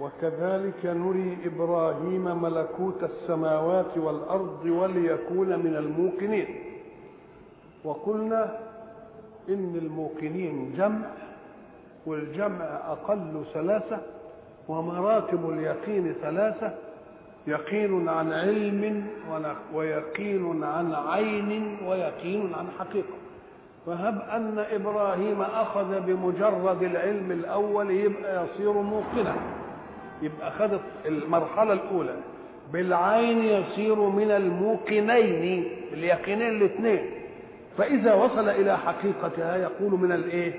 وكذلك نري إبراهيم ملكوت السماوات والأرض وليكون من الموقنين. وقلنا إن الموقنين جمع والجمع أقل ثلاثة ومراتب اليقين ثلاثة يقين عن علم ويقين عن عين ويقين عن حقيقة. فهب أن إبراهيم أخذ بمجرد العلم الأول يبقى يصير موقنا. يبقى خد المرحلة الأولى. بالعين يصير من الموقنين اليقينين الاثنين. فإذا وصل إلى حقيقتها يقول من الإيه؟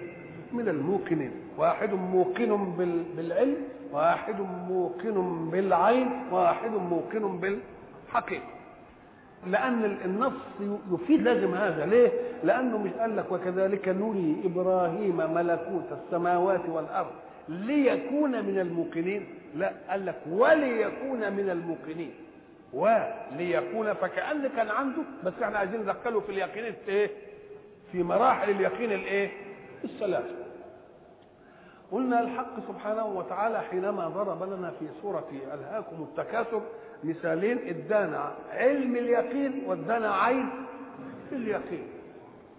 من الموقنين. واحد موقن بالعلم واحد موقن بالعين واحد موقن بالحقيقة. لأن النص يفيد لازم هذا. ليه؟ لأنه مش قال لك وكذلك نري إبراهيم ملكوت السماوات والأرض. ليكون من الموقنين. لا قال لك وليكون من الموقنين. وليكون فكأن كان عنده بس إحنا عايزين ندخله في اليقين إيه في مراحل اليقين الايه؟ الثلاثه قلنا الحق سبحانه وتعالى حينما ضرب لنا في سورة ألهاكم التكاثر مثالين ادانا علم اليقين وادانا عين اليقين.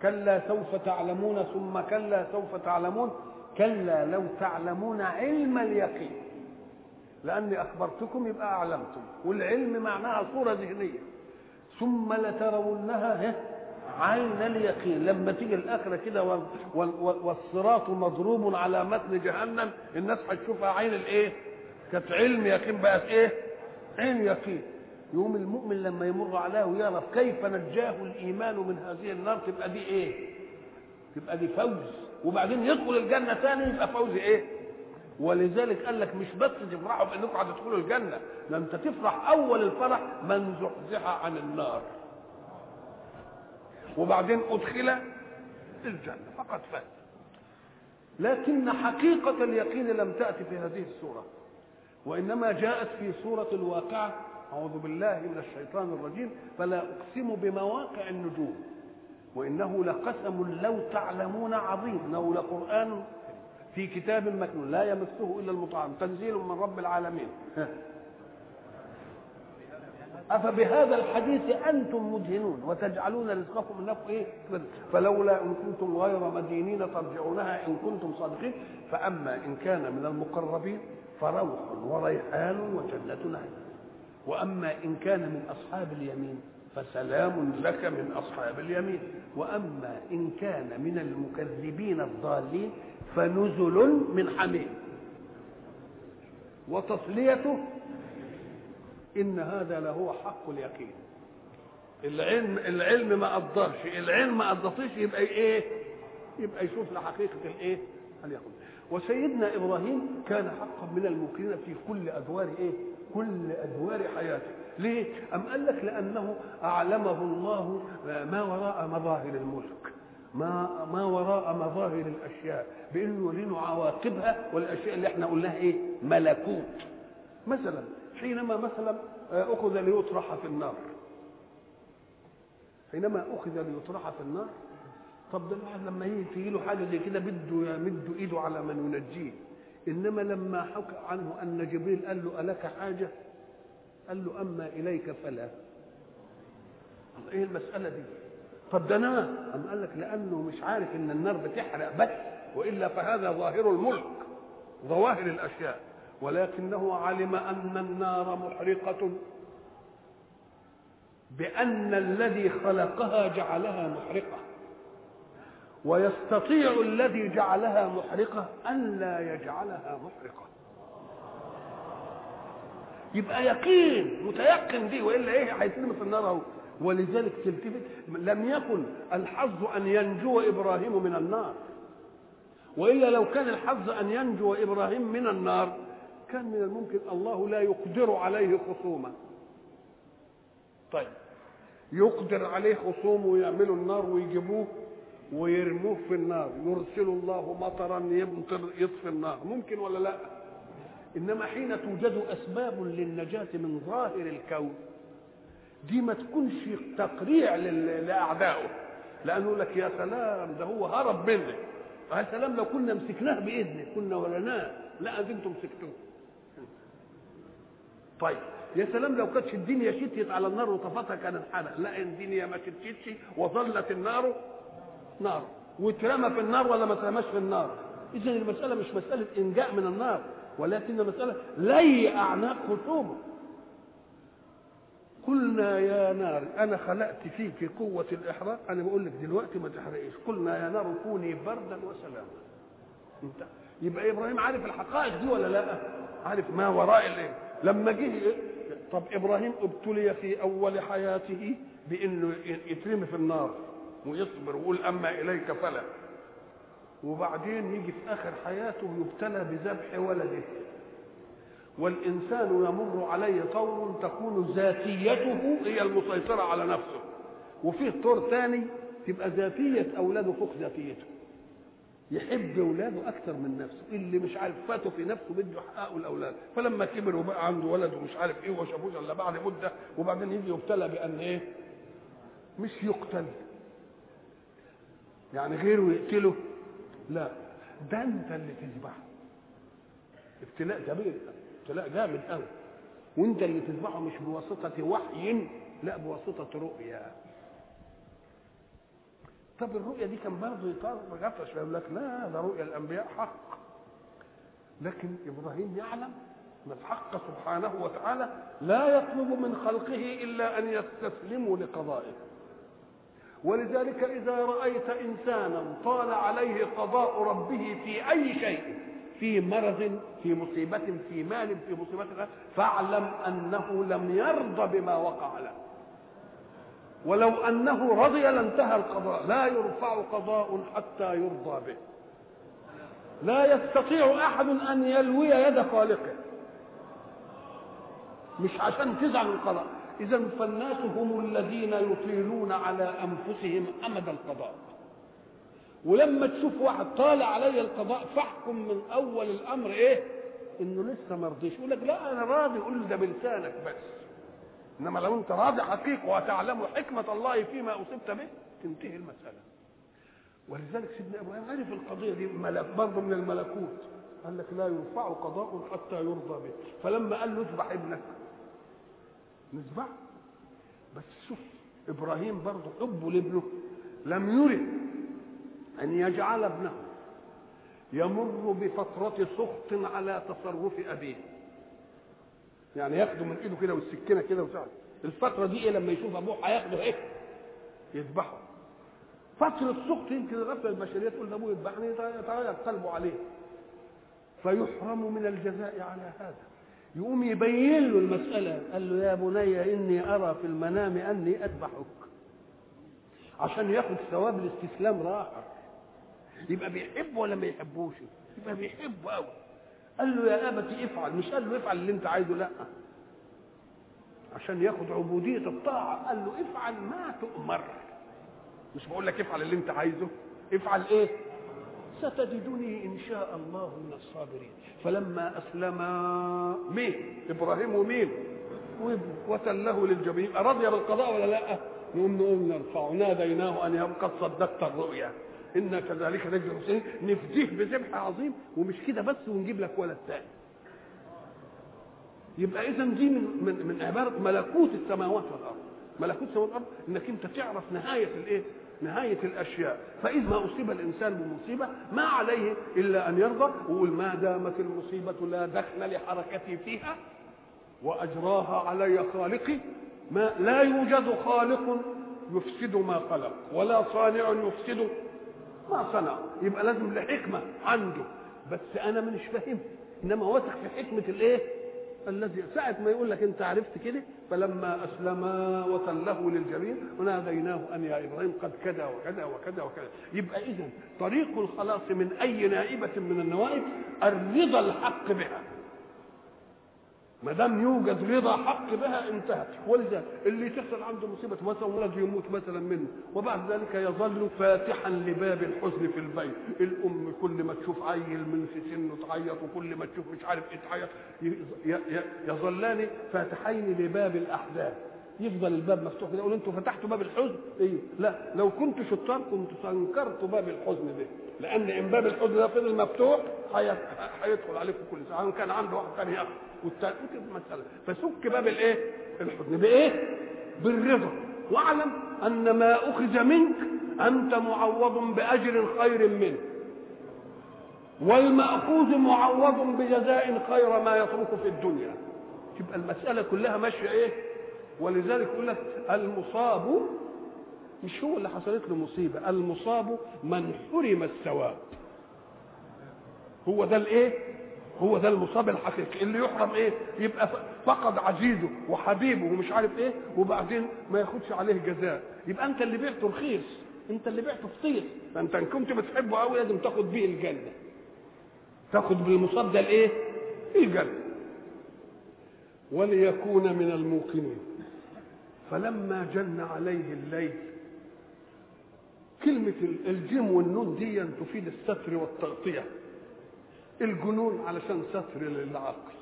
كلا سوف تعلمون ثم كلا سوف تعلمون. كلا لو تعلمون علم اليقين. لأني أخبرتكم يبقى أعلمتم والعلم معناها صوره ذهنية. ثم لترونها عين اليقين. لما تيجي الآخرة كده والصراط مضروب على متن جهنم الناس هتشوفها عين الإيه؟ كانت علم يقين بقت إيه؟ عين يقين. يوم المؤمن لما يمر عليه ويعرف كيف نجاه الإيمان من هذه النار تبقى دي إيه؟ تبقى دي فوز. وبعدين يدخل الجنة ثاني يبقى فوز إيه؟ ولذلك قال لك مش بس تفرحوا بأنكم هتدخلوا الجنة ده أنت تفرح أول الفرح من زحزح عن النار. وبعدين أدخل الجنة فقد فاز. لكن حقيقة اليقين لم تأتي في هذه السوره وإنما جاءت في سوره الواقعة. أعوذ بالله من الشيطان الرجيم. فلا أقسم بمواقع النجوم. وإنه لقسم لو تعلمون عظيم إنه لقرآن في كتاب مكنون لا يمسه إلا المطعم تنزيل من رب العالمين. أفبهذا الحديث أنتم مدهنون وتجعلون رزقكم انكم إيه؟ فلولا إن كنتم غير مدينين ترجعونها إن كنتم صادقين. فأما إن كان من المقربين فروح وريحان وجنة نعيم. وأما إن كان من أصحاب اليمين فسلام لك من أصحاب اليمين. وأما إن كان من المكذبين الضالين فنزل من حميم. وتصليته إن هذا لهو حق اليقين. العلم العلم ما قدرش العلم ما قدرتش يبقى إيه؟ يبقى يشوف لحقيقة الإيه؟ اليقين وسيدنا إبراهيم كان حقا من الموقنين في كل أدوار إيه؟ كل أدوار حياته. ليه؟ أم قال لك لأنه أعلمه الله ما وراء مظاهر الملك ما ما وراء مظاهر الأشياء بإنه يرينا عواقبها والأشياء اللي إحنا قلناها إيه؟ ملكوت. مثلا حينما مثلا أخذ ليطرح في النار. حينما أخذ ليطرح في النار طب ده الواحد لما يجي له حاجة زي كده بده يمد إيده على من ينجيه. إنما لما حكى عنه أن جبريل قال له ألك حاجة؟ قال له أما إليك فلا. إيه المسألة دي؟ طب ده أم قال لك لأنه مش عارف إن النار بتحرق بس وإلا فهذا ظاهر الملك ظواهر الأشياء ولكنه علم أن النار محرقة. بأن الذي خلقها جعلها محرقة. ويستطيع الذي جعلها محرقة أن لا يجعلها محرقة. يبقى يقين متيقن دي وإلا إيه هيترمي في النار أهو. ولذلك تلتفت لم يكن الحظ أن ينجو إبراهيم من النار. وإلا لو كان الحظ أن ينجو إبراهيم من النار كان من الممكن الله لا يقدر عليه خصومه طيب. يقدر عليه خصومه ويعملوا النار ويجيبوه ويرموه في النار. يرسل الله مطرا يمطر يطفي النار. ممكن ولا لا؟ إنما حين توجد أسباب للنجاة من ظاهر الكون دي ما تكونش تقريع لأعدائه. لأنه يقول لك يا سلام ده هو هرب مني. يا سلام لو كنا مسكناه بإذنه كنا ولناه لا؟ ده أنتم مسكتوه. طيب يا سلام لو كانتش الدنيا شتيت على النار وطفتها كان انحرق لا الدنيا ما شتيتش وظلت النار نار. واترمى في النار ولا ما اترماش في النار. اذا المسألة مش مسألة إنجاء من النار. ولكن مساله لي أعناق خصومه قلنا يا نار أنا خلقت فيك قوة الإحراق. أنا بقول لك دلوقتي ما تحرقيش. قلنا يا نار كوني بردا وسلاما. انت يبقى إبراهيم عارف الحقائق دي ولا لا؟ عارف ما وراء الإيه؟ لما جه طب إبراهيم ابتلي في أول حياته بإنه يترمي في النار ويصبر ويقول أما إليك فلا. وبعدين يجي في آخر حياته يبتلى بذبح ولده. والإنسان يمر عليه طور تكون ذاتيته هي المسيطرة على نفسه. وفيه طور ثاني تبقى ذاتية أولاده فوق ذاتيته. يحب أولاده أكثر من نفسه. اللي مش عارف فاته في نفسه بده يحققه الأولاد. فلما كبر وبقى عنده ولد ومش عارف إيه وما شافوش إلا بعد مدة وبعدين يجي يبتلى بأن إيه؟ مش يقتل. يعني غيره يقتله. لا ده انت اللي تذبحه ابتلاء كبير ابتلاء جامد قوي وأنت اللي تذبحه مش بواسطة وحي لا بواسطة رؤيا. طب الرؤيا دي كان برضه يطرش يقول لك لا ده رؤيا الأنبياء حق. لكن إبراهيم يعلم أن الحق سبحانه وتعالى لا يطلب من خلقه إلا أن يستسلموا لقضائه. ولذلك إذا رأيت إنسانا طال عليه قضاء ربه في أي شيء في مرض في مصيبة في مال في مصيبة فاعلم أنه لم يرضى بما وقع له. ولو أنه رضي لانتهى القضاء لا يرفع قضاء حتى يرضى به. لا يستطيع أحد أن يلوي يد خالقه. مش عشان تزعل القضاء اذا فالناس هم الذين يطيلون على أنفسهم أمد القضاء. ولما تشوف واحد طال علي القضاء فاحكم من أول الأمر إيه؟ إنه لسه ما يقول لك لا أنا راضي. قول ده بلسانك بس. إنما لو أنت راضي حقيقه وتعلم حكمة الله فيما أصبت به تنتهي المسألة. ولذلك سيدنا إبراهيم عرف القضية دي ملك برضه من الملكوت. قال لك لا يرفع قضاء حتى يرضى به. فلما قال له اذبح ابنك نذبح بس شوف إبراهيم برضه حبه لابنه لم يرد ان يجعل ابنه يمر بفترة سخط على تصرف أبيه يعني ياخده من ايده كده والسكينه كده وتعالى الفترة دي إيه لما يشوف ابوه هياخده إيه يذبحه فترة سخط يمكن الغفلة البشرية تقول ابوه يذبحني يتغير قلبه عليه فيحرم من الجزاء على هذا يقوم يبين له المسألة. قال له يا بني إني أرى في المنام أني أذبحك. عشان ياخد ثواب الاستسلام راحة. يبقى بيحبه ولا ما يحبوش؟ يبقى بيحبه قوي قال له يا ابت افعل. مش قال له افعل اللي انت عايزه لأ. عشان ياخد عبودية الطاعة. قال له افعل ما تؤمر. مش بقول لك افعل اللي انت عايزه. افعل إيه؟ ستجدني إن شاء الله من الصابرين. فلما أسلم مين؟ إبراهيم ومين؟ وتله للجبين. رضي بالقضاء ولا لا؟ نقوم نقول نرفعه ناديناه أن قد صدقت الرؤيا. أنا كذلك نجزي المحسنين. نفديه بذبح عظيم. ومش كده بس ونجيب لك ولد تاني. يبقى اذا دي من من من عبارة ملكوت السماوات والأرض. ملكوت السماوات والأرض إنك أنت تعرف نهاية الإيه؟ نهاية الأشياء. فإذ ما أصيب الإنسان بمصيبة ما عليه إلا أن يرضى ويقول ما دامت المصيبة لا دخل لحركتي فيها وأجراها علي خالقي. ما لا يوجد خالق يفسد ما خلق ولا صانع يفسد ما صنع. يبقى لازم لحكمة عنده. بس أنا مش فاهم. إنما واثق في حكمة الإيه؟ الذي ساعة ما يقول لك أنت عرفت كده فلما أسلما وتله للجبين وناديناه أن يا إبراهيم قد كذا وكذا وكذا وكذا. يبقى اذا طريق الخلاص من أي نائبة من النوائب الرضا الحق بها. ما دام يوجد رضا حق بها انتهت. ولذا اللي تحصل عنده مصيبة مثلا ولد يموت مثلا منه وبعد ذلك يظل فاتحا لباب الحزن في البيت. الأم كل ما تشوف عيل من في سنه تعيط وكل ما تشوف مش عارف إيه تعيط. يظلان فاتحين لباب الاحزان يفضل الباب مفتوح كده يقول أنتوا فتحتوا باب الحزن؟ إيه؟ لا لو كنت شطار كنت سنكرت باب الحزن ده لأن إن باب الحزن ده فضل مفتوح هيدخل عليكم كل ساعة كان عنده واحد ثاني أخ. فسك باب الإيه؟ الحزن بايه بالرضا. واعلم أن ما اخذ منك أنت معوض بأجر خير منه. والمأخوذ معوض بجزاء خير ما يترك في الدنيا. تبقى المسألة كلها ماشية إيه؟ ولذلك يقول لك المصاب مش هو اللي حصلت له مصيبة المصاب من حرم الثواب. هو ده الإيه؟ هو ده المصاب الحقيقي. اللي يحرم إيه؟ يبقى فقد عزيزه وحبيبه ومش عارف إيه وبعدين ما ياخدش عليه جزاء. يبقى أنت اللي بعته رخيص. أنت اللي بعته فطير. فأنت إن كنت بتحبه قوي لازم تاخد بيه الجنة. تاخد بالمصاب ده الايه الجنة. وليكون من الموقنين. فلما جن عليه الليل كلمة الجيم والنون دي تفيد الستر والتغطية. الجنون علشان ستر للعقل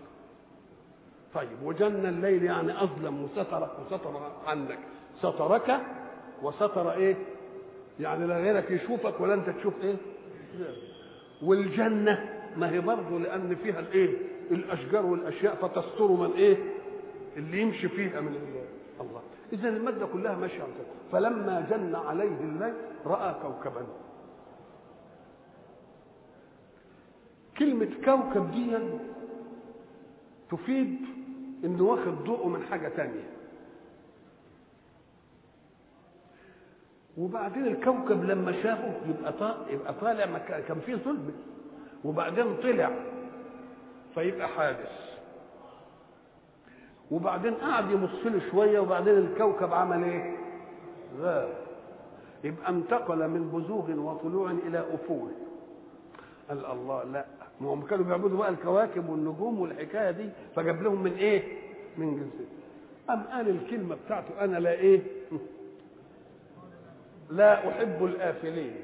طيب وجن الليل يعني أظلم وسترك وستر عنك. سترك وستر إيه؟ يعني لا غيرك يشوفك ولا أنت تشوف إيه؟ والجنة ما هي برضه لأن فيها الإيه؟ الأشجار والأشياء فتستر من إيه؟ اللي يمشي فيها من الله. الله اذا المادة كلها ماشية على فلما جن عليه الليل رأى كوكبا. كلمة كوكب دي تفيد إنه واخد ضوءه من حاجة تانية. وبعدين الكوكب لما شافه يبقى طالع يبقى طالع كان فيه ظلم. وبعدين طلع فيبقى حادث. وبعدين قعد يبص له شوية وبعدين الكوكب عمل إيه؟ غاب. يبقى انتقل من بزوغ وطلوع إلى افول قال الله لا ما هم كانوا بيعبدوا بقى الكواكب والنجوم والحكاية دي فجاب لهم من إيه؟ من جنسه أم قال الكلمة بتاعته أنا لا إيه؟ لا أحب الآفلين.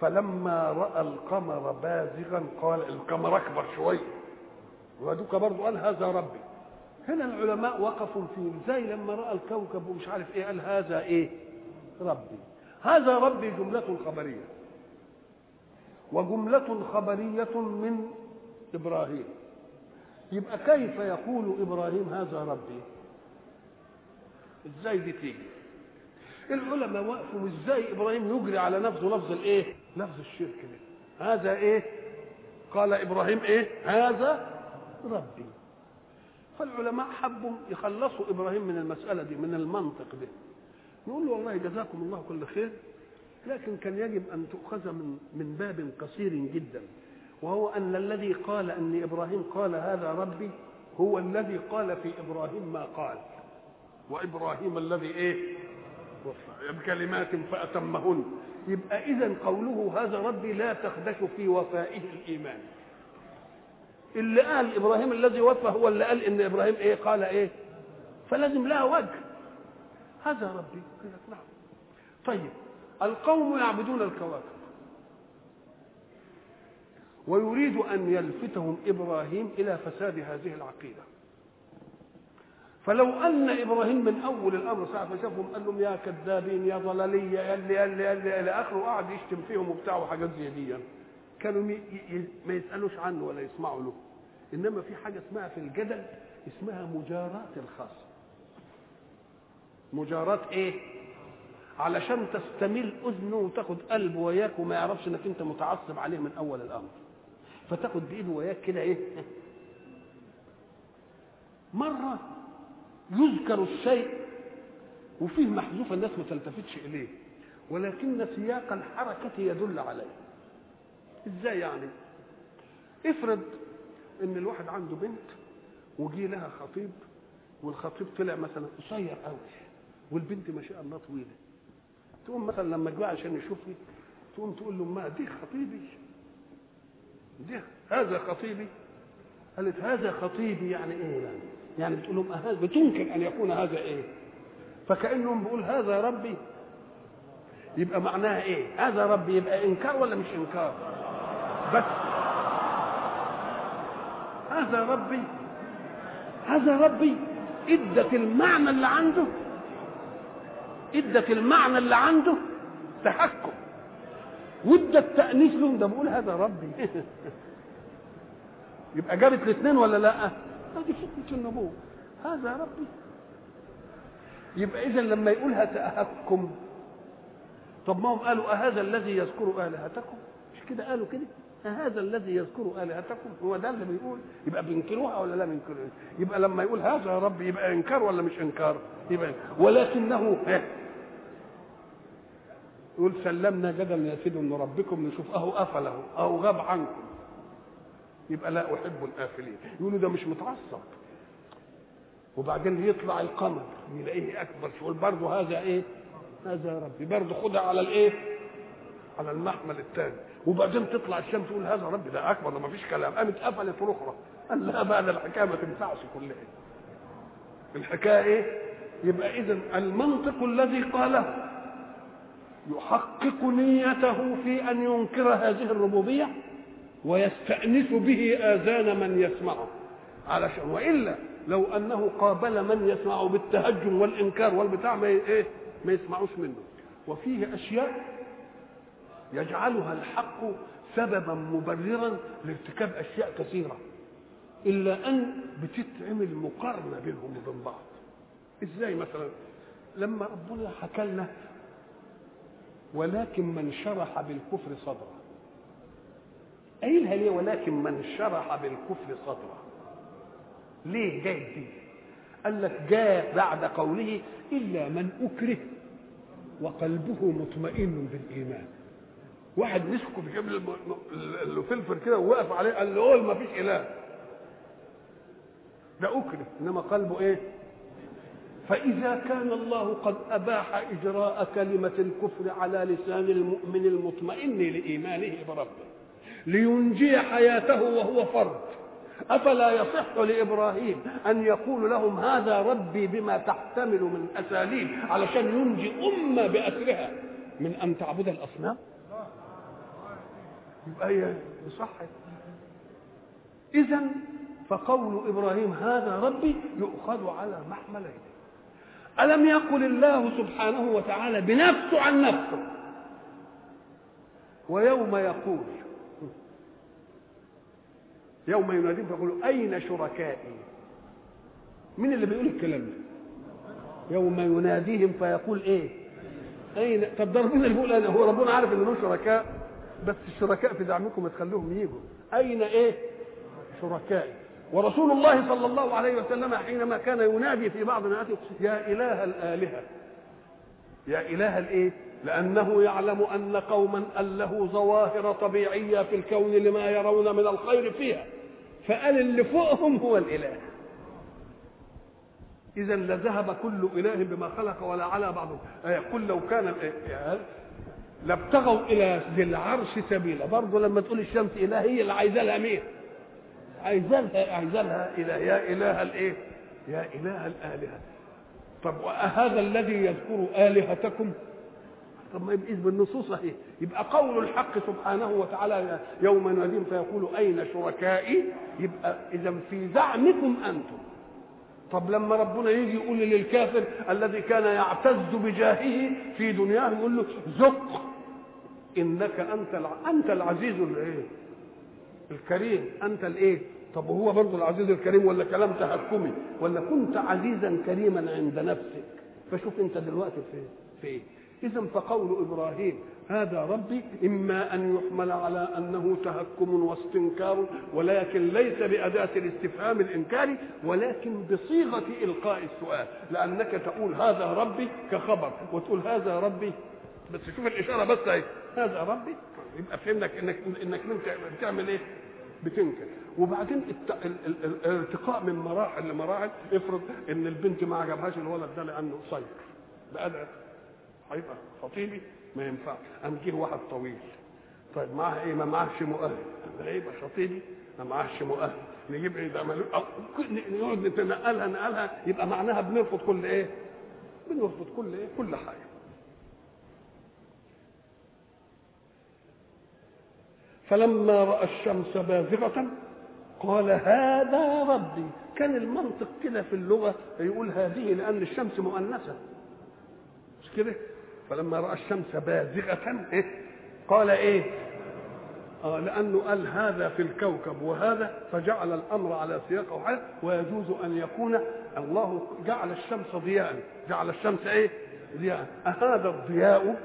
فلما رأى القمر بازغا قال القمر أكبر شوية ودوك برضه قال هذا ربي. هنا العلماء وقفوا في زي لما رأى الكوكب ومش عارف إيه قال هذا إيه؟ ربي. هذا ربي جملة خبرية. وجملة خبرية من إبراهيم. يبقى كيف يقول إبراهيم هذا ربي؟ إزاي دي تيجي؟ العلماء وقفوا إزاي إبراهيم يجري على نفسه لفظ الإيه؟ لفظ الشرك ده. هذا إيه؟ قال إبراهيم إيه؟ هذا ربي. فالعلماء حبوا يخلصوا إبراهيم من المسألة دي من المنطق ده. نقول له والله جزاكم الله كل خير لكن كان يجب أن تؤخذ من من باب قصير جدا وهو أن الذي قال أن إبراهيم قال هذا ربي هو الذي قال في إبراهيم ما قال. وإبراهيم الذي إيه؟ بكلمات فأتمهن. يبقى اذا قوله هذا ربي لا تخدش في وفائه الإيمان. اللي قال إبراهيم الذي وفى هو اللي قال إن إبراهيم إيه؟ قال إيه؟ فلازم لها وجه. هذا ربي. نعم. طيب. القوم يعبدون الكواكب. ويريد أن يلفتهم إبراهيم إلى فساد هذه العقيدة. فلو أن إبراهيم من أول الأمر ساعه ما شافهم قال لهم يا كذابين يا ضلاليه يا اللي يا اللي يا اللي إلى اخره وقعد يشتم فيهم وبتاع وحاجات زي دي كانوا ما يسألوش عنه ولا يسمعوا له. إنما في حاجة اسمها في الجدل اسمها مجاراة الخصم مجاراة إيه؟ علشان تستميل أذنه وتاخد قلبه وياك وما يعرفش إنك أنت متعصب عليه من أول الأمر. فتاخد بإيده وياك كده إيه؟ مرة يذكر الشيء وفيه محذوف الناس ما تلتفتش إليه ولكن سياق الحركة يدل عليه. إزاي يعني؟ افرض إن الواحد عنده بنت وجي لها خطيب والخطيب طلع مثلا قصير قوي والبنت ما شاء الله طويلة. تقوم مثلا لما تجي عشان يشوفني تقوم تقول له ما دي خطيبي. دي هذا خطيبي. قالت هذا خطيبي يعني إيه يعني؟ يعني بتقول لهم هذا بتنكر أن يكون هذا إيه؟ فكأنهم بيقول هذا ربي. يبقى معناها إيه؟ هذا ربي يبقى إنكار ولا مش إنكار؟ بس. هذا ربي. هذا ربي. إدت المعنى اللي عنده. إدت المعنى اللي عنده تحكم وادت تانيث لهم. ده بقول هذا ربي. يبقى جابت الاثنين ولا لأ؟ هذه فتنه النبوة. هذا ربي. يبقى اذا لما يقولها تأهكم طب ما هم قالوا أهذا الذي يذكر آلهتكم؟ مش كده قالوا كده؟ أهذا الذي يذكر آلهتكم؟ هو ده اللي بيقول. يبقى بينكروها ولا لا بينكروها يبقى لما يقول هذا ربي يبقى إنكار ولا مش إنكار؟ يبقى ولكنه يقول سلمنا جدل يا سيدي من ربكم نشوف اهو قفله اهو غاب عنكم. يبقى لا أحب الآفلين. يقولوا ده مش متعصب. وبعدين يطلع القمر يلاقيه أكبر. يقول برضه هذا إيه؟ هذا ربي. برضه خدها على الإيه؟ على المحمل الثاني وبعدين تطلع الشمس تقول هذا ربي ده أكبر ده ما فيش كلام. قامت قفلت الأخرى. قال لا بقى ده الحكاية ما تنفعش كلها. الحكاية إيه؟ يبقى اذا المنطق الذي قاله يحقق نيته في أن ينكر هذه الربوبية ويستانس به آذان من يسمعه. علشان وإلا لو أنه قابل من يسمعه بالتهجم والإنكار والبتاع ما إيه ما يسمعوش منه. وفيه أشياء يجعلها الحق سببا مبررا لارتكاب أشياء كثيرة. إلا أن بتتعمل مقارنة بينهم وبين بعض. إزاي مثلا؟ لما ربنا حكى لنا ولكن من شرح بالكفر صدره. قايلها ليه ولكن من شرح بالكفر صدره؟ ليه جاي دي؟ قال لك جاء بعد قوله إلا من أكره وقلبه مطمئن بالإيمان. واحد مسكه في جبل الفلفل كده ووقف عليه قال له قول ما فيش إله. ده أكره إنما قلبه إيه؟ فإذا كان الله قد أباح إجراء كلمة الكفر على لسان المؤمن المطمئن لإيمانه بربه لينجي حياته وهو فرد أفلا يصح لإبراهيم أن يقول لهم هذا ربي بما تحتمل من أساليب علشان ينجي أمة بأسرها؟ من أن تعبد الأصنام؟ يبقى هي صح إذا فقول إبراهيم هذا ربي يؤخذ على محملين. ألم يقل الله سبحانه وتعالى بنفسه عن نفسه ويوم يقول يوم يناديهم فيقول أين شركائي؟ مين اللي بيقول الكلام ده؟ يوم يناديهم فيقول إيه؟ أين؟ طب ده ربنا اللي بيقول أنا هو ربنا عارف إن له شركاء بس الشركاء في زعمكم ما تخلوهم يجوا أين إيه؟ شركائي. ورسول الله صلى الله عليه وسلم حينما كان ينادي في بعض نعاته يا إله الآلهة. يا إله الإيه؟ لأنه يعلم أن قوما أن له ظواهر طبيعية في الكون لما يرون من الخير فيها. فقال اللي فوقهم هو الإله. إذا لذهب كل إله بما خلق ولا على بعضهم قل لو كان لابتغوا إلى ذي العرش سبيلا. برضه لما تقول الشمس اله هي اللي عايزه لها مين عايزه لها إلى يا إله الإيه؟ يا إله الآلهة. طب وهذا الذي يذكر آلهتكم؟ طب ما يبقى بالنصوص اهي يبقى قول الحق سبحانه وتعالى يوم يناديهم فيقول أين شركائي؟ يبقى إذا في زعمكم أنتم. طب لما ربنا يجي يقول للكافر الذي كان يعتز بجاهه في دنياه يقول له ذق إنك أنت أنت العزيز الإيه؟ الكريم. أنت الإيه؟ طب وهو برضه العزيز الكريم ولا كلام تحكمي ولا كنت عزيزا كريما عند نفسك؟ فشوف أنت دلوقتي في في إيه؟ اذا فقول إبراهيم هذا ربي إما أن يحمل على أنه تهكم واستنكار ولكن ليس بأداة الاستفهام الإنكاري ولكن بصيغة إلقاء السؤال. لأنك تقول هذا ربي كخبر وتقول هذا ربي بس شوف الإشارة بس اهي هذا ربي يبقى فهمنك انك إنك بتعمل إيه؟ بتنكر. وبعدين الارتقاء من مراحل لمراحل. افرض إن البنت ما عجبهاش الولد ده لأنه قصير. بقى ده هيبقى خطيبي ما ينفعش. قام جه واحد طويل. طيب معاه إيه؟ ما معاهش مؤهل. هيبقى خطيبي ما معاهش مؤهل. نجيب إيه؟ ده نقعد نتنقلها نقلها. يبقى معناها بنرفض كل إيه؟ بنرفض كل إيه؟ كل حاجة. فلما رأى الشمس بازغة قال هذا ربي. كان المنطق كده في اللغة يقول هذه لأن الشمس مؤنثة. مش كده؟ فلما رأى الشمس بازغة إيه؟ قال إيه؟ آه لأنه قال هذا في الكوكب وهذا فجعل الأمر على سياق وحال ويجوز أن يكون الله جعل الشمس ضياء. جعل الشمس إيه؟ ضياء. أهذا الضياء؟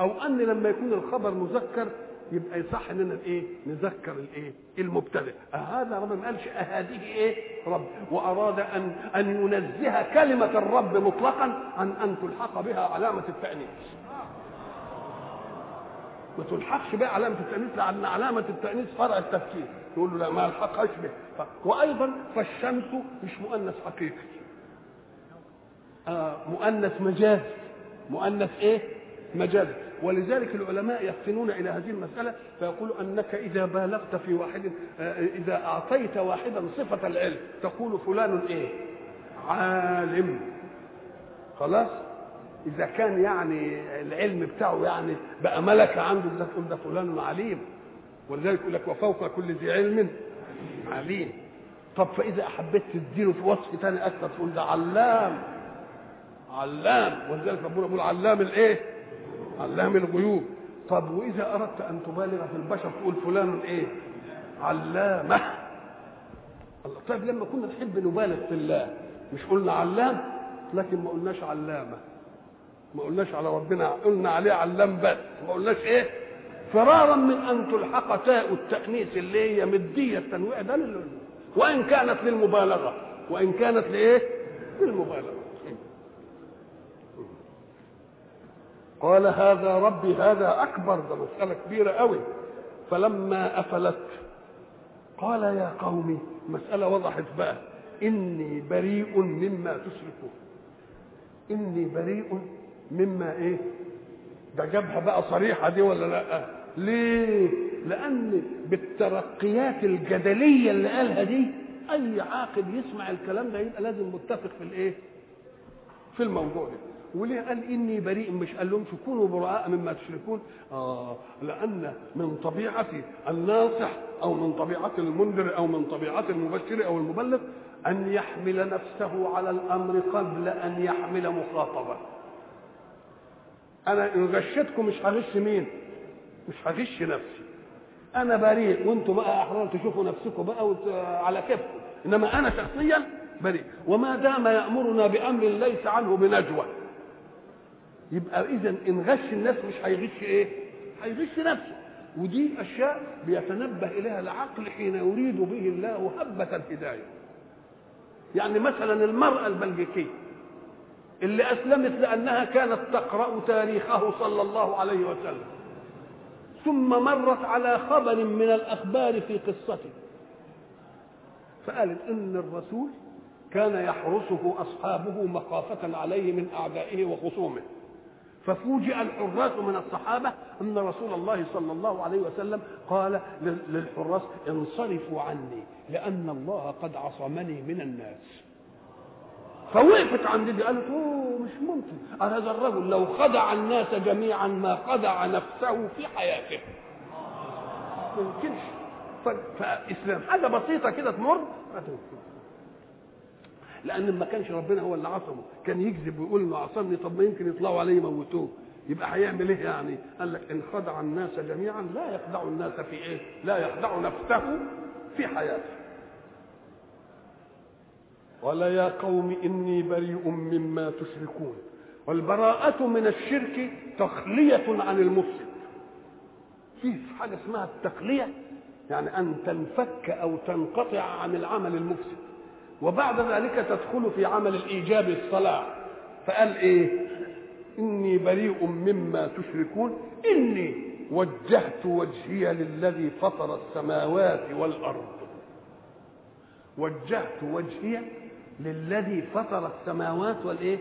أو أن لما يكون الخبر مذكر يبقى يصح اننا إيه نذكر الايه؟ المبتدئ هذا رب ما قالش هذه إيه؟ رب. وأراد ان أن ينزه كلمة الرب مطلقا عن أن تلحق بها علامة التأنيث. ما تلحقش بقى علامة التأنيث لأن علامة التأنيث فرع التفكير. يقول له لا ما ألحقهاش به وأيضا فالشمس مش مؤنث حقيقي. آه مؤنث مجازي مؤنث إيه؟ مجازي ولذلك العلماء يفتنون إلى هذه المسألة فيقولوا أنك إذا بالغت في واحد آه، إذا أعطيت واحدا صفة العلم تقول فلان إيه؟ عالم. خلاص؟ إذا كان يعني العلم بتاعه يعني بقى ملكة عنده ده تقول ده فلان عليم. ولذلك يقول لك وفوق كل ذي علم عليم. طب فإذا حبيت تديله في وصف ثاني أكثر تقول ده علام. علام. ولذلك ربنا بيقول علام الإيه؟ علام الغيوب طب وإذا أردت أن تبالغ في البشر تقول فلان إيه؟ علامة. الله طيب لما كنا نحب نبالغ في الله مش قلنا علام؟ لكن ما قلناش علامة. ما قلناش على ربنا قلنا عليه علام بس. ما قلناش إيه؟ فرارا من أن تلحق تاء التأنيث اللي هي مدية التنويع ده وإن كانت للمبالغة وإن كانت لإيه؟ للمبالغة. قال هذا ربي هذا أكبر ده مسألة كبيرة قوي. فلما أفلت قال يا قومي مسألة وضحت بقى. إني بريء مما تشركون. إني بريء مما إيه؟ ده جابها بقى صريحة دي ولا لأ؟ ليه؟ لأن بالترقيات الجدلية اللي قالها دي أي عاقل يسمع الكلام ده يبقى لازم متفق في الإيه؟ في الموضوع ده. وليه؟ قال إني بريء مش قال لهم كونوا براء مما تشركون. آه لأن من طبيعة الناصح أو من طبيعة المنذر أو من طبيعة المبشر أو المبلغ أن يحمل نفسه على الأمر قبل أن يحمل مخاطبة. أنا إن غشتكم مش هغش مين؟ مش هغش نفسي. أنا بريء وأنتم بقى أحرار تشوفوا نفسكم بقى. على كيفكم. إنما أنا شخصيا بريء. وما دام يأمرنا بأمر ليس عنه بنجوى. يبقى اذا إن غش الناس مش هيغش إيه؟ هيغش نفسه. ودي أشياء بيتنبه إليها العقل حين يريد به الله هبة الهداية. يعني مثلا المرأة البلجيكية اللي أسلمت لأنها كانت تقرأ تاريخه صلى الله عليه وسلم ثم مرت على خبر من الأخبار في قصته. فقالت إن الرسول كان يحرسه أصحابه مخافة عليه من أعدائه وخصومه. ففوجئ الحراس من الصحابة أن رسول الله صلى الله عليه وسلم قال للحراس انصرفوا عني لأن الله قد عصمني من الناس. فوقفت عند دي قالت أوه مش ممكن. هذا الرجل لو خدع الناس جميعا ما خدع نفسه في حياته. ما يمكنش. فإسلام حاجة بسيطة كده تمر؟ ما تمكن. لأن ما كانش ربنا هو اللي عصمه. كان يكذب ويقول إنه عصمني طب ما يمكن يطلعوا عليه يموتوه. يبقى هيعمل إيه يعني؟ قال لك إن خدع الناس جميعا لا يخدع الناس في إيه؟ لا يخدع نفسه في حياته. قال يا قوم إني بريء مما تشركون. والبراءة من الشرك تخلية عن المفسد. في حاجة اسمها التخلية؟ يعني أن تنفك أو تنقطع عن العمل المفسد. وبعد ذلك تدخل في عمل الإيجاب الصلاح فقال إيه؟ إني بريء مما تشركون. إني وجهت وجهي للذي فطر السماوات والأرض. وجهت وجهي للذي فطر السماوات والإيه؟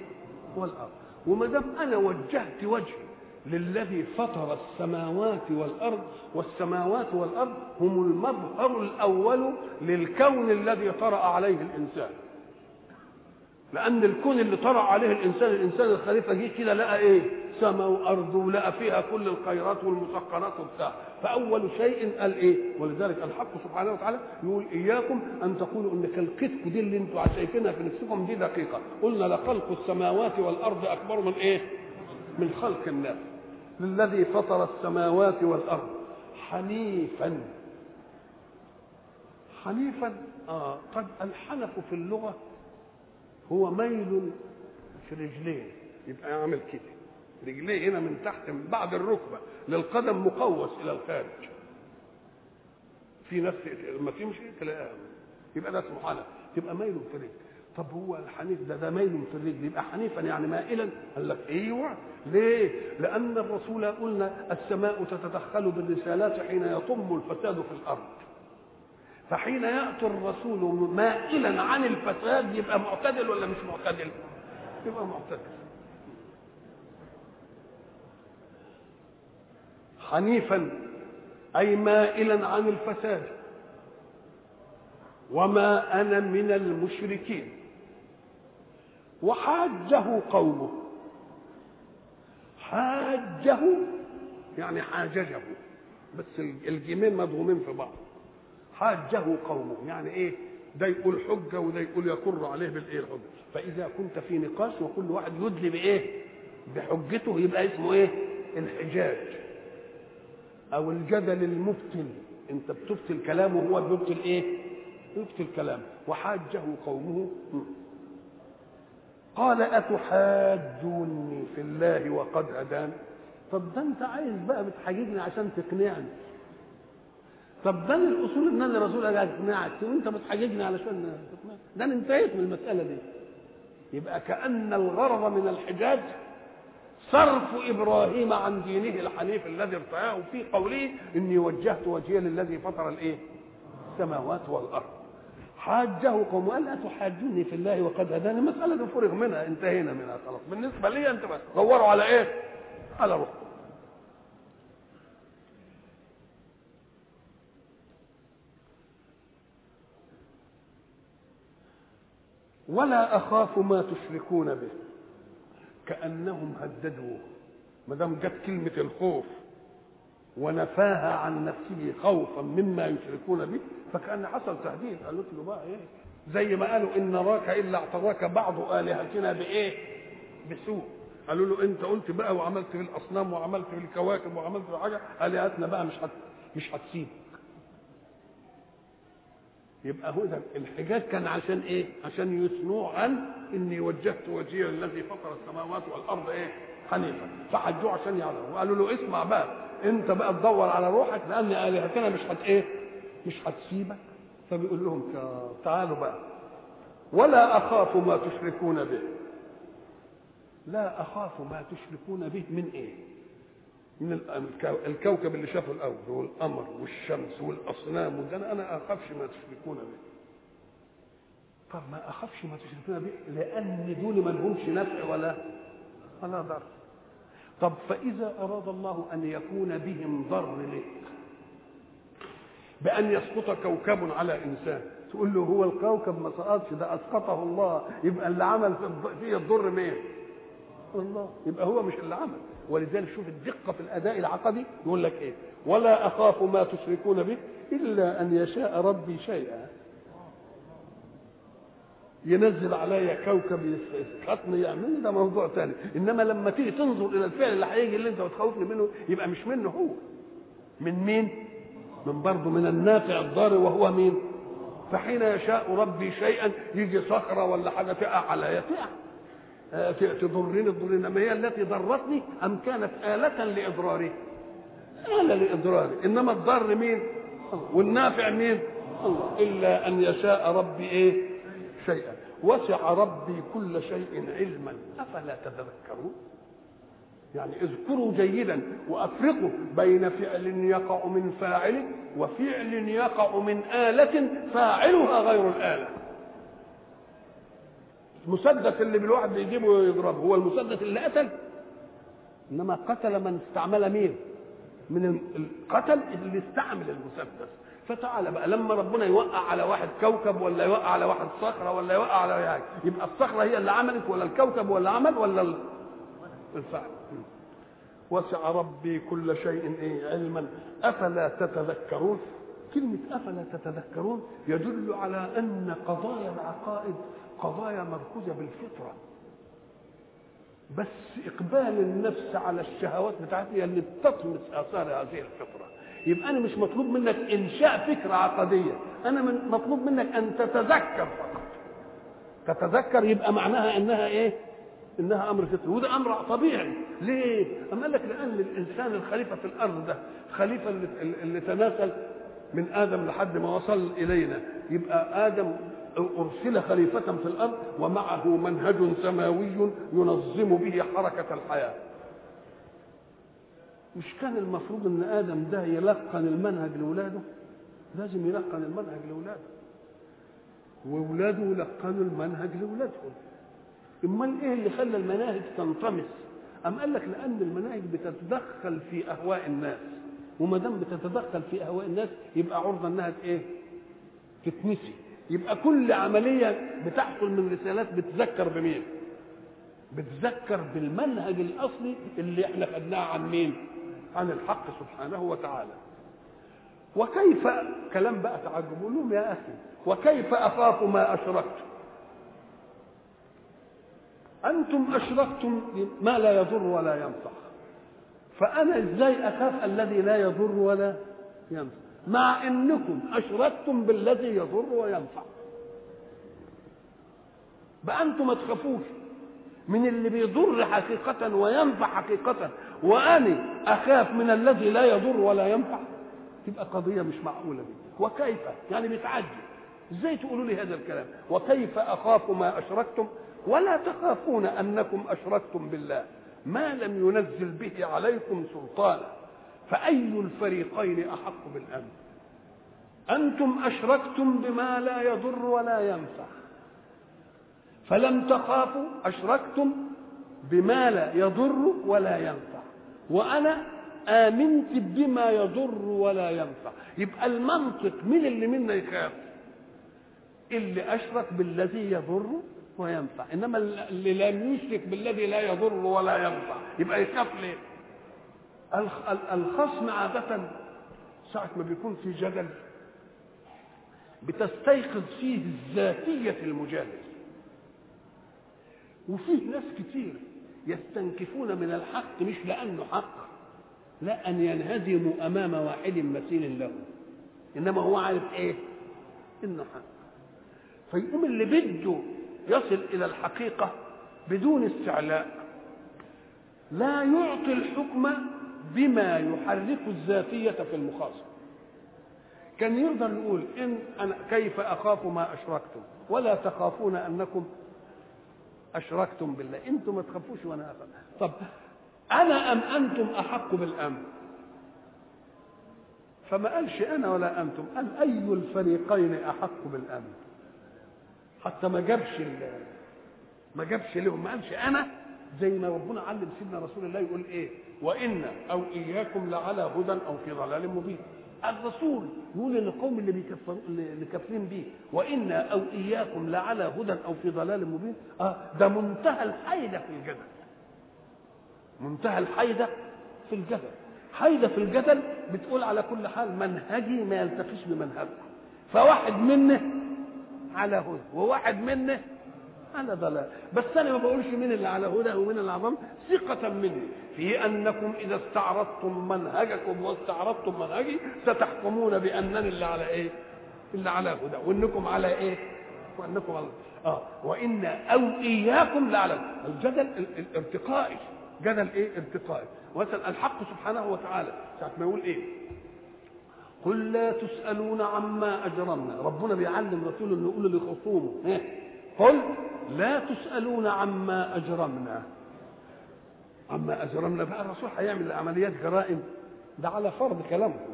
والأرض. وما دام أنا وجهت وجهي للذي فطر السماوات والأرض والسماوات والأرض هم المظهر الأول للكون الذي طرأ عليه الإنسان. لأن الكون اللي طرأ عليه الإنسان الإنسان الخليفة جه كده لقى إيه؟ سماء وأرض ولقى فيها كل الخيرات والمسخرات وبتاع. فأول شيء قال إيه؟ ولذلك الحق سبحانه وتعالى يقول إياكم أن تقولوا ان كالقطك دي اللي أنتم شايفينها في نفسكم دي دقيقة. قلنا لخلق السماوات والأرض أكبر من إيه؟ من خلق الناس للذي فطر السماوات والأرض حنيفا. حنيفا آه قد الحنف في اللغة هو ميل في رجلين يبقى يعمل كده. رجليه هنا من تحت من بعد الركبة للقدم مقوس إلى الخارج. في ناس لما تمشي تلاقيها. يبقى ده اسمه حنف يبقى ميل في الرجل طب هو الحنيف ده ده ميل في الرجل يبقى حنيفا يعني مائلا؟ قال لك إيوه. ليه؟ لأن الرسول قلنا السماء تتدخل بالرسالات حين يطم الفساد في الأرض. فحين يأتي الرسول مائلا عن الفساد يبقى معتدل ولا مش معتدل؟ يبقى معتدل. حنيفا أي مائلا عن الفساد. وما أنا من المشركين. وحاجه قومه. حاجة يعني حاججه بس الجيمين مضغومين في بعض. حاجة قومه يعني إيه؟ ده يقول حجة وده يقول يقر عليه بالإيه الحجة. فإذا كنت في نقاش وكل واحد يدلي بايه بحجته يبقى اسمه إيه؟ الحجاج. أو الجدل المبتل. أنت بتبطل كلامه وهو بيبطل إيه؟ يبطل كلامه. وحاجه قومه قال أتحاجوني في الله وقد هداني. طب ده أنت عايز بقى بتحاججني عشان تقنعني. طب ده الاصول إن أنا رسول أجي أقنعك وأنت بتحاججني علشان تقنعني. ده أنا انتهيت من المسألة دي. يبقى كأن الغرض من الحجاج صرف إبراهيم عن دينه الحنيف الذي ارتآه في قوله إني وجهت وجهي للذي فطر الإيه؟ السماوات والأرض. حاجة قوم لا تحاجوني في الله وقد هداني دي فرغ منها انتهينا منها خلاص بالنسبة لي أنت بس دوروا على إيه؟ على روحكم. ولا أخاف ما تشركون به كأنهم هددوه ما دام جت كلمة الخوف ونفاها عن نفسه خوفا مما يشركون به فكأن حصل تهديد. قالوا له بقى إيه؟ زي ما قالوا إن نراك إلا اعتراك بعض آلهتنا بإيه؟ بسوء. قالوا له أنت قلت بقى وعملت في الاصنام وعملت في الكواكب وعملت في حاجة آلهتنا بقى مش هت مش هتسيب. يبقى هو ده الحجاج كان عشان إيه؟ عشان يثنوه عن إني وجهت وجهي للذي فطر السماوات والأرض إيه؟ حنيفا فحجوه عشان يعلموا وقالوا له اسمع بقى أنت بقى تدور على روحك لأن آلهتنا مش هت إيه؟ مش هتسيبك فبيقول لهم تعالوا بقى ولا أخاف ما تشركون به لا أخاف ما تشركون به من إيه؟ من الكوكب اللي شافه الأول والقمر والشمس والأصنام وده أنا أخافش ما تشركون به. طب ما أخافش ما تشركون به لأن دول ما لهمش نفع ولا ولا ضر. طب فإذا أراد الله أن يكون بهم ضر لك بأن يسقط كوكب على إنسان تقول له هو الكوكب ما سقطش ده أسقطه الله يبقى اللي عمل فيه الضر مين؟ الله يبقى هو مش اللي عمل ولذلك شوف الدقة في الأداء العقدي يقول لك إيه؟ ولا أخاف ما تشركون به إلا أن يشاء ربي شيئا. ينزل عليا كوكب يسقطني يعمل ده موضوع ثاني إنما لما تيجي تنظر إلى الفعل اللي هيجي اللي أنت بتخوفني منه يبقى مش منه هو. من مين؟ من برضه من النافع الضار وهو مين؟ فحين يشاء ربي شيئا يجي صخرة ولا حاجة تقع عليا تقع تضرني تضرني انما هي التي ضرتني أم كانت آلة لإضراري؟ آلة لإضراري. إنما الضر مين؟ والنافع مين؟ الله. إلا أن يشاء ربي إيه؟ شيئا. وسع ربي كل شيء علما. أفلا تتذكرون يعني اذكروا جيدا وأفرقوا بين فعل يقع من فاعل وفعل يقع من آلة فاعلها غير الآلة. المسدس اللي بالواحد بيجيبه ويضربه هو المسدس اللي قتل؟ إنما قتل من استعمل مين؟ من القتل اللي استعمل المسدس. فتعالى بقى لما ربنا يوقع على واحد كوكب ولا يوقع على واحد صخرة ولا يوقع على يعني يبقى الصخرة هي اللي عملت ولا الكوكب ولا عمل ولا الفعل وسع ربي كل شيء إيه علما. أفلا تتذكرون؟ كلمة أفلا تتذكرون يدل على أن قضايا العقائد قضايا مركوزة بالفطرة. بس إقبال النفس على الشهوات بتاعتها هي اللي بتطمس آثار هذه الفطرة. يبقى أنا مش مطلوب منك إنشاء فكرة عقدية. أنا من مطلوب منك أن تتذكر فقط. تتذكر يبقى معناها إنها إيه؟ إنها أمر فطري. وده أمر طبيعي. ليه؟ أما قال لك لأن الإنسان الخليفة في الأرض ده خليفه اللي, اللي تناسل من آدم لحد ما وصل إلينا. يبقى آدم أرسل خليفة في الأرض ومعه منهج سماوي ينظم به حركة الحياة. مش كان المفروض إن آدم ده يلقن المنهج لاولاده لازم يلقن المنهج لاولاده واولاده يلقنوا المنهج لاولادهم أمال إيه اللي خلى المناهج تنطمس؟ أم قال لك لأن المناهج بتتدخل في أهواء الناس وما دام بتتدخل في أهواء الناس يبقى عرضة إنها إيه؟ تتنسي يبقى كل عملية بتحصل من رسالات بتذكر بمين؟ بتذكر بالمنهج الأصلي اللي إحنا خدناه عن مين؟ عن الحق سبحانه وتعالى. وكيف كلام بقى تعجب؟ لهم يا أخي وكيف أخاف ما اشركتم أنتم أشركتم ما لا يضر ولا ينفع. فأنا إزاي أخاف الذي لا يضر ولا ينفع؟ مع أنكم أشركتم بالذي يضر وينفع. بقى أنتم ما تخافوش من اللي بيضر حقيقة وينفع حقيقة وأنا أخاف من الذي لا يضر ولا ينفع؟ تبقى قضية مش معقولة دي. وكيف؟ يعني بيتعجب إزاي تقولوا لي هذا الكلام؟ وكيف أخاف ما أشركتم؟ ولا تخافون أنكم أشركتم بالله. ما لم ينزل به عليكم سلطانا. فأي الفريقين أحق بالأمن؟ أنتم أشركتم بما لا يضر ولا ينفع. فلم تخافوا أشركتم بما لا يضر ولا ينفع. وأنا آمنت بما يضر ولا ينفع. يبقى المنطق من اللي منا يخاف؟ اللي أشرك بالذي يضر وينفع. إنما اللي لم يشرك بالذي لا يضر ولا ينفع. يبقى يخاف ليه؟ الخصم عادة ساعة ما بيكون في جدل بتستيقظ فيه ذاتية المجادل وفيه ناس كتير يستنكفون من الحق مش لأنه حق لا أن ينهزموا أمام واحد مثيل له. إنما هو عارف إيه؟ إنه حق. فيقوم اللي بده يصل إلى الحقيقة بدون استعلاء. لا يعطي الحكم بما يحرك الذاتية في المخاصم كان يقدر يقول إن أنا كيف أخاف ما أشركتم؟ ولا تخافون أنكم أشركتم بالله. أنتم ما تخافوش وأنا أخاف. طب أنا أم أنتم أحق بالأمن؟ فما قالش أنا ولا أنتم قال أي الفريقين أحق بالأمن؟ حتى ما جابش ما جابش لهم ما قالش أنا زي ما ربنا علم سيدنا رسول الله يقول إيه؟ وإن أو إياكم لعلى هدى أو في ضلال مبين. الرسول يقول للقوم اللي بيكفروا اللي كافرين بيه وإن أو إياكم لعلى هدى أو في ضلال مبين. آه ده منتهى الحيدة في الجدل. منتهى الحيدة في الجدل. حيدة في الجدل بتقول على كل حال منهجي ما يلتقيش بمنهجكم. فواحد منه على هدى وواحد منه على ضلال. بس أنا ما بقولش مين اللي على هدى ومين اللي على ضلال ثقة مني في أنكم إذا استعرضتم منهجكم واستعرضتم منهجي ستحكمون بأنني اللي على إيه؟ اللي على هدى. وأنكم على إيه؟ وأنكم على آه. وإن أو إياكم لعلى الجدل الارتقائي. جدل إيه؟ ارتقائي. مثلا الحق سبحانه وتعالى. ساعة ما يقول إيه؟ قل لا تسألون عما أجرمنا. ربنا بيعلم رسوله إنه يقول لخصومه قل لا تسألون عما أجرمنا. عما أجرمنا بقى الرسول هيعمل عمليات جرائم. ده على فرض كلامكم.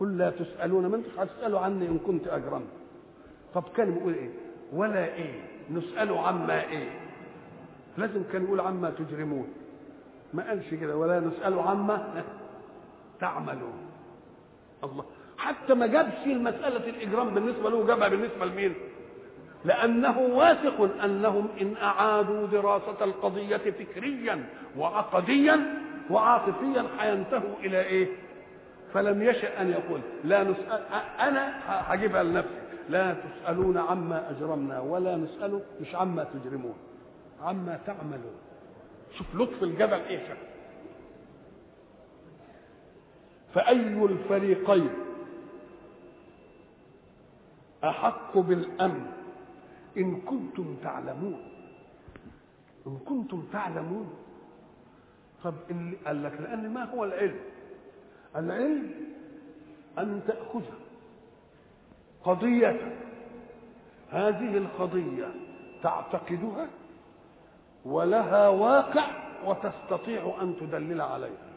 قل لا تسألون ما هتسألوا عني إن كنت أجرمت. طب كان بيقول إيه؟ ولا إيه؟ نسأل عما إيه؟ لازم كان يقول عما تجرمون. ما قالش كده ولا نسأل عما تعملون. الله حتى ما جابش المسألة الإجرام بالنسبة له جابها بالنسبة لمين؟ لأنه واثق أنهم إن أعادوا دراسة القضية فكريا وعقديا وعاطفيا حينتهوا إلى إيه؟ فلم يشأ أن يقول لا نسأل أنا هجيبها لنفسي لا تسألون عما أجرمنا ولا نسأل مش عما تجرمون عما تعملون شوف لطف الجبل إيه شكل فأي الفريقين أحق بالأمن إن كنتم تعلمون. إن كنتم تعلمون. طب قال لك لأن ما هو العلم؟ العلم أن تأخذ قضية. هذه القضية تعتقدها ولها واقع وتستطيع أن تدلل عليها.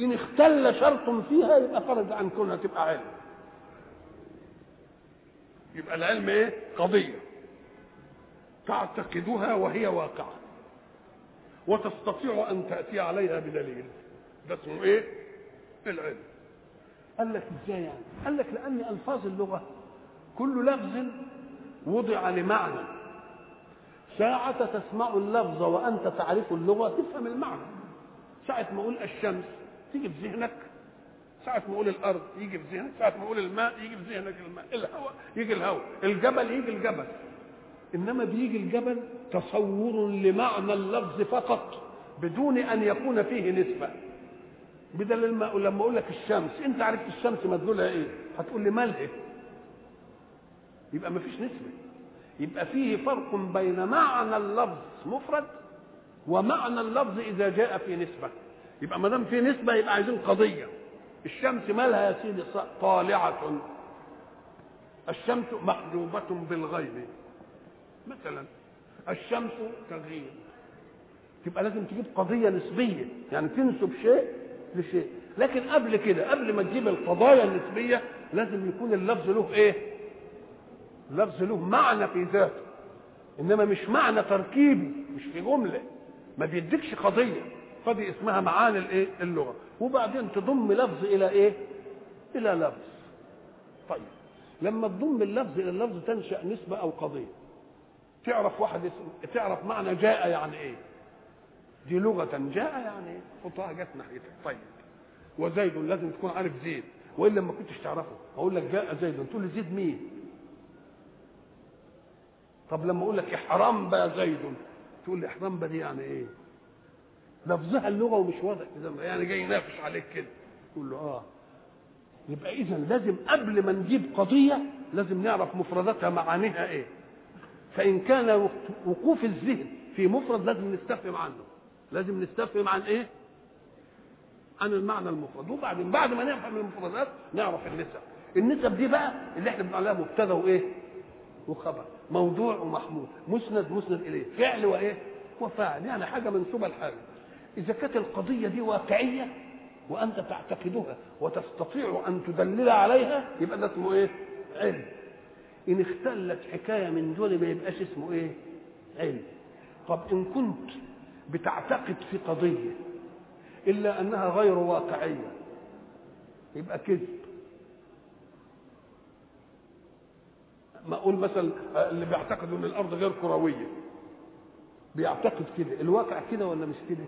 إن اختل شرط فيها يبقى خرج عن كونها تبقى علم. يبقى العلم إيه؟ قضية. تعتقدها وهي واقعة. وتستطيع أن تأتي عليها بدليل. ده اسمه إيه؟ العلم. قال لك إزاي يعني؟ قال لك لأن ألفاظ اللغة كل لفظ وضع لمعنى. ساعة تسمع اللفظ وأنت تعرف اللغة تفهم المعنى. ساعة ما أقول الشمس تيجي في ذهنك ساعة ما أقول الأرض يجي في ذهنك ساعة ما أقول الماء يجي في ذهنك الماء الهواء يجي الهواء الجبل يجي الجبل. إنما بيجي الجبل تصور لمعنى اللفظ فقط بدون أن يكون فيه نسبة. بدل الماء لما أقول لك الشمس أنت عرفت الشمس مدلولها إيه؟ هتقول لي مالها يبقى ما فيش نسبة. يبقى فيه فرق بين معنى اللفظ مفرد ومعنى اللفظ إذا جاء في نسبة. يبقى ما دام في نسبة يبقى عايزين قضية. الشمس مالها يا سيدي طالعة. الشمس محجوبة بالغيب. مثلا الشمس تغيير تبقى لازم تجيب قضية نسبية. يعني تنسب شيء لشيء. لكن قبل كده قبل ما تجيب القضايا النسبية لازم يكون اللفظ له إيه؟ لفظ له معنى في ذاته. إنما مش معنى تركيبي مش في جملة. ما بيديكش قضية. قضيه اسمها معاني الايه؟ اللغة. وبعدين تضم لفظ إلى إيه؟ إلى لفظ. طيب. لما تضم اللفظ إلى اللفظ تنشأ نسبة أو قضية. تعرف واحد اسم تعرف معنى جاء يعني إيه؟ دي لغة جاء يعني إيه؟ حطها جت ناحيتك. طيب. وزيد لازم تكون عارف زيد. وإلا ما كنتش تعرفه. أقول لك جاء زيد. تقول لي زيد مين؟ طب لما أقول لك احرام بقى زيد. تقول لي احرام بقى دي يعني إيه؟ لفظها اللغة ومش واضح كده يعني جاي ينافس عليك كده. تقول له آه. يبقى اذا لازم قبل ما نجيب قضية لازم نعرف مفرداتها معانيها إيه. فإن كان وقوف الذهن في مفرد لازم نستفهم عنه. لازم نستفهم عن إيه؟ عن المعنى المفرد. وبعدين بعد ما نفهم المفردات نعرف النسب. النسب دي بقى اللي إحنا بنقول عليها مبتدأ وإيه؟ وخبر. موضوع ومحمول مسند مسند إليه. فعل وإيه؟ وفاعل. يعني حاجة منسوبة لحاجة. إذا كانت القضية دي واقعية وأنت تعتقدها وتستطيع أن تدلل عليها يبقى ده اسمه إيه؟ علم. إن اختلت حكاية من دول ما يبقاش اسمه إيه؟ علم. طب إن كنت بتعتقد في قضية إلا أنها غير واقعية يبقى كذب. ما أقول مثلا اللي بيعتقد إن الأرض غير كروية بيعتقد كده. الواقع كده ولا مش كده؟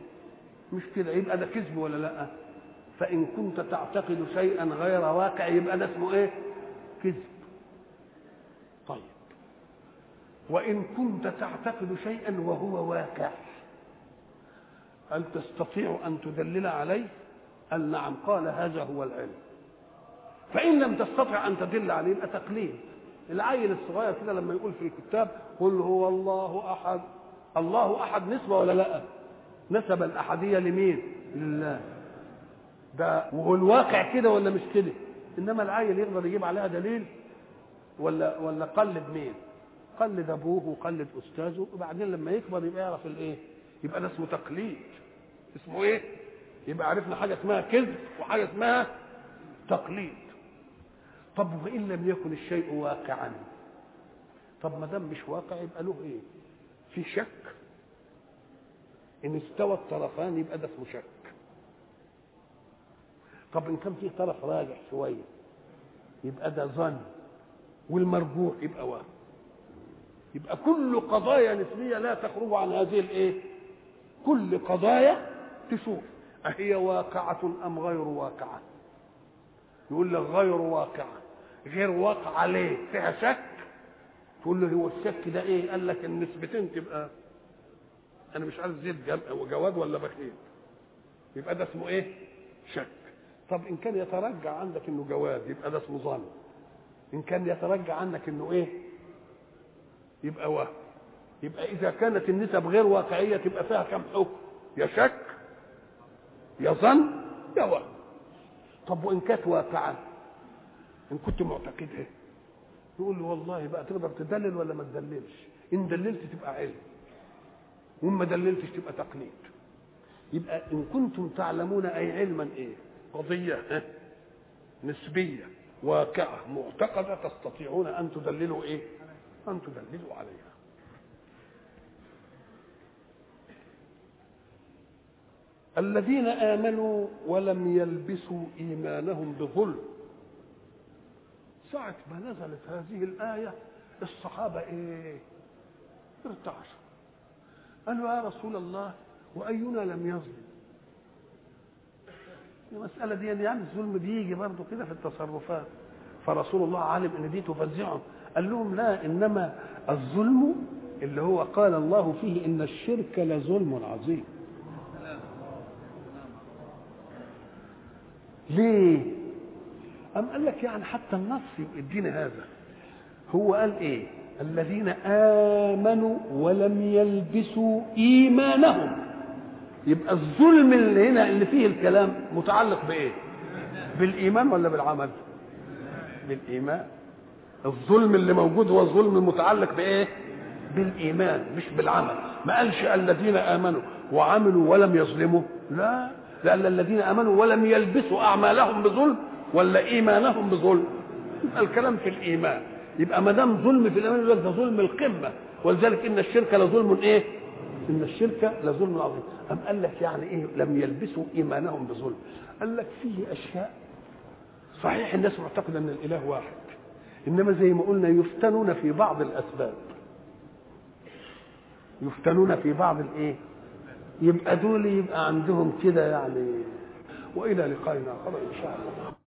مش كده يبقى ده كذب ولا لأ؟ فإن كنت تعتقد شيئا غير واقع يبقى ده اسمه إيه؟ كذب. طيب. وإن كنت تعتقد شيئا وهو واقع هل تستطيع أن تدلل عليه؟ قال نعم قال هذا هو العلم. فإن لم تستطع أن تدل عليه يبقى تقليد العيل الصغير كده لما يقول في الكتاب قل هو الله أحد الله أحد نسبة ولا لأ؟ نسب الاحديه لمين؟ لله. ده وهو الواقع كده ولا مش كده؟ إنما العيل يقدر يجيب عليها دليل ولا ولا قلد مين؟ قلد أبوه وقلد أستاذه وبعدين لما يكبر يبقى يعرف الإيه؟ يبقى ده اسمه تقليد. اسمه إيه؟ يبقى عرفنا حاجة اسمها كذب وحاجة اسمها تقليد. طب وإن لم يكن الشيء واقعا؟ طب ما دام مش واقع يبقى له إيه؟ في شك؟ إن استوى الطرفان يبقى ده اسمه شك. طب إن كان فيه طرف راجح شوية يبقى ده ظن والمرجوح يبقى وهم يبقى كل قضايا نسبية لا تخرج عن هذه الإيه؟ كل قضايا تشوف أهي واقعة أم غير واقعة؟ يقول لك غير واقعة. غير واقعة ليه؟ فيها شك؟ تقول له هو الشك ده إيه؟ قال لك النسبتين تبقى أنا مش عارف زيد جواد ولا بخيل. يبقى ده اسمه إيه؟ شك. طب إن كان يترجع عندك إنه جواد يبقى ده اسمه ظن. إن كان يترجع عنك إنه إيه؟ يبقى وهم يبقى إذا كانت النسب غير واقعية تبقى فيها كم حكم؟ يا شك يا ظن يا وهم طب وإن كانت واقعة؟ إن كنت معتقدها. يقول له والله بقى تقدر تدلل ولا ما تدللش؟ إن دللت تبقى علم. وان ما دللتش تبقى تقليد يبقى إن كنتم تعلمون أي علما قضية ها؟ نسبية واقعة معتقدة تستطيعون أن تدللوا إيه؟ أن تدللوا عليها. الذين آمنوا ولم يلبسوا إيمانهم بظلم. ساعة ما نزلت هذه الآية الصحابة إيه؟ ارتعشوا. قالوا يا رسول الله وأينا لم يظلم؟ المسألة دي يعني الظلم بيجي برضه كده في التصرفات. فرسول الله علم إن دي تفزعهم قال لهم لا إنما الظلم اللي هو قال الله فيه إن الشرك لظلم عظيم. ليه؟ أم قال لك يعني حتى النص يدينا هذا. هو قال إيه؟ الذين آمنوا ولم يلبسوا إيمانهم. يبقى الظلم اللي هنا اللي فيه الكلام متعلق بإيه؟ بالإيمان ولا بالعمل؟ بالإيمان. الظلم اللي موجود هو الظلم المتعلق بإيه؟ بالإيمان مش بالعمل. ما قالش الذين آمنوا وعملوا ولم يظلموا؟ لا. لأن الذين آمنوا ولم يلبسوا أعمالهم بظلم ولا إيمانهم بظلم. الكلام في الإيمان. يبقى ما دام ظلم في لك ده ظلم القمة ولذلك إن الشرك لظلم إيه؟ إن الشرك لظلم عظيم. أم قال لك يعني إيه؟ لم يلبسوا إيمانهم بظلم. قال لك فيه أشياء. صحيح الناس معتقدة أن الإله واحد. إنما زي ما قلنا يفتنون في بعض الأسباب. يفتنون في بعض الإيه؟ يبقى دول يبقى عندهم كده يعني. وإلى لقائنا. اخر إن شاء الله.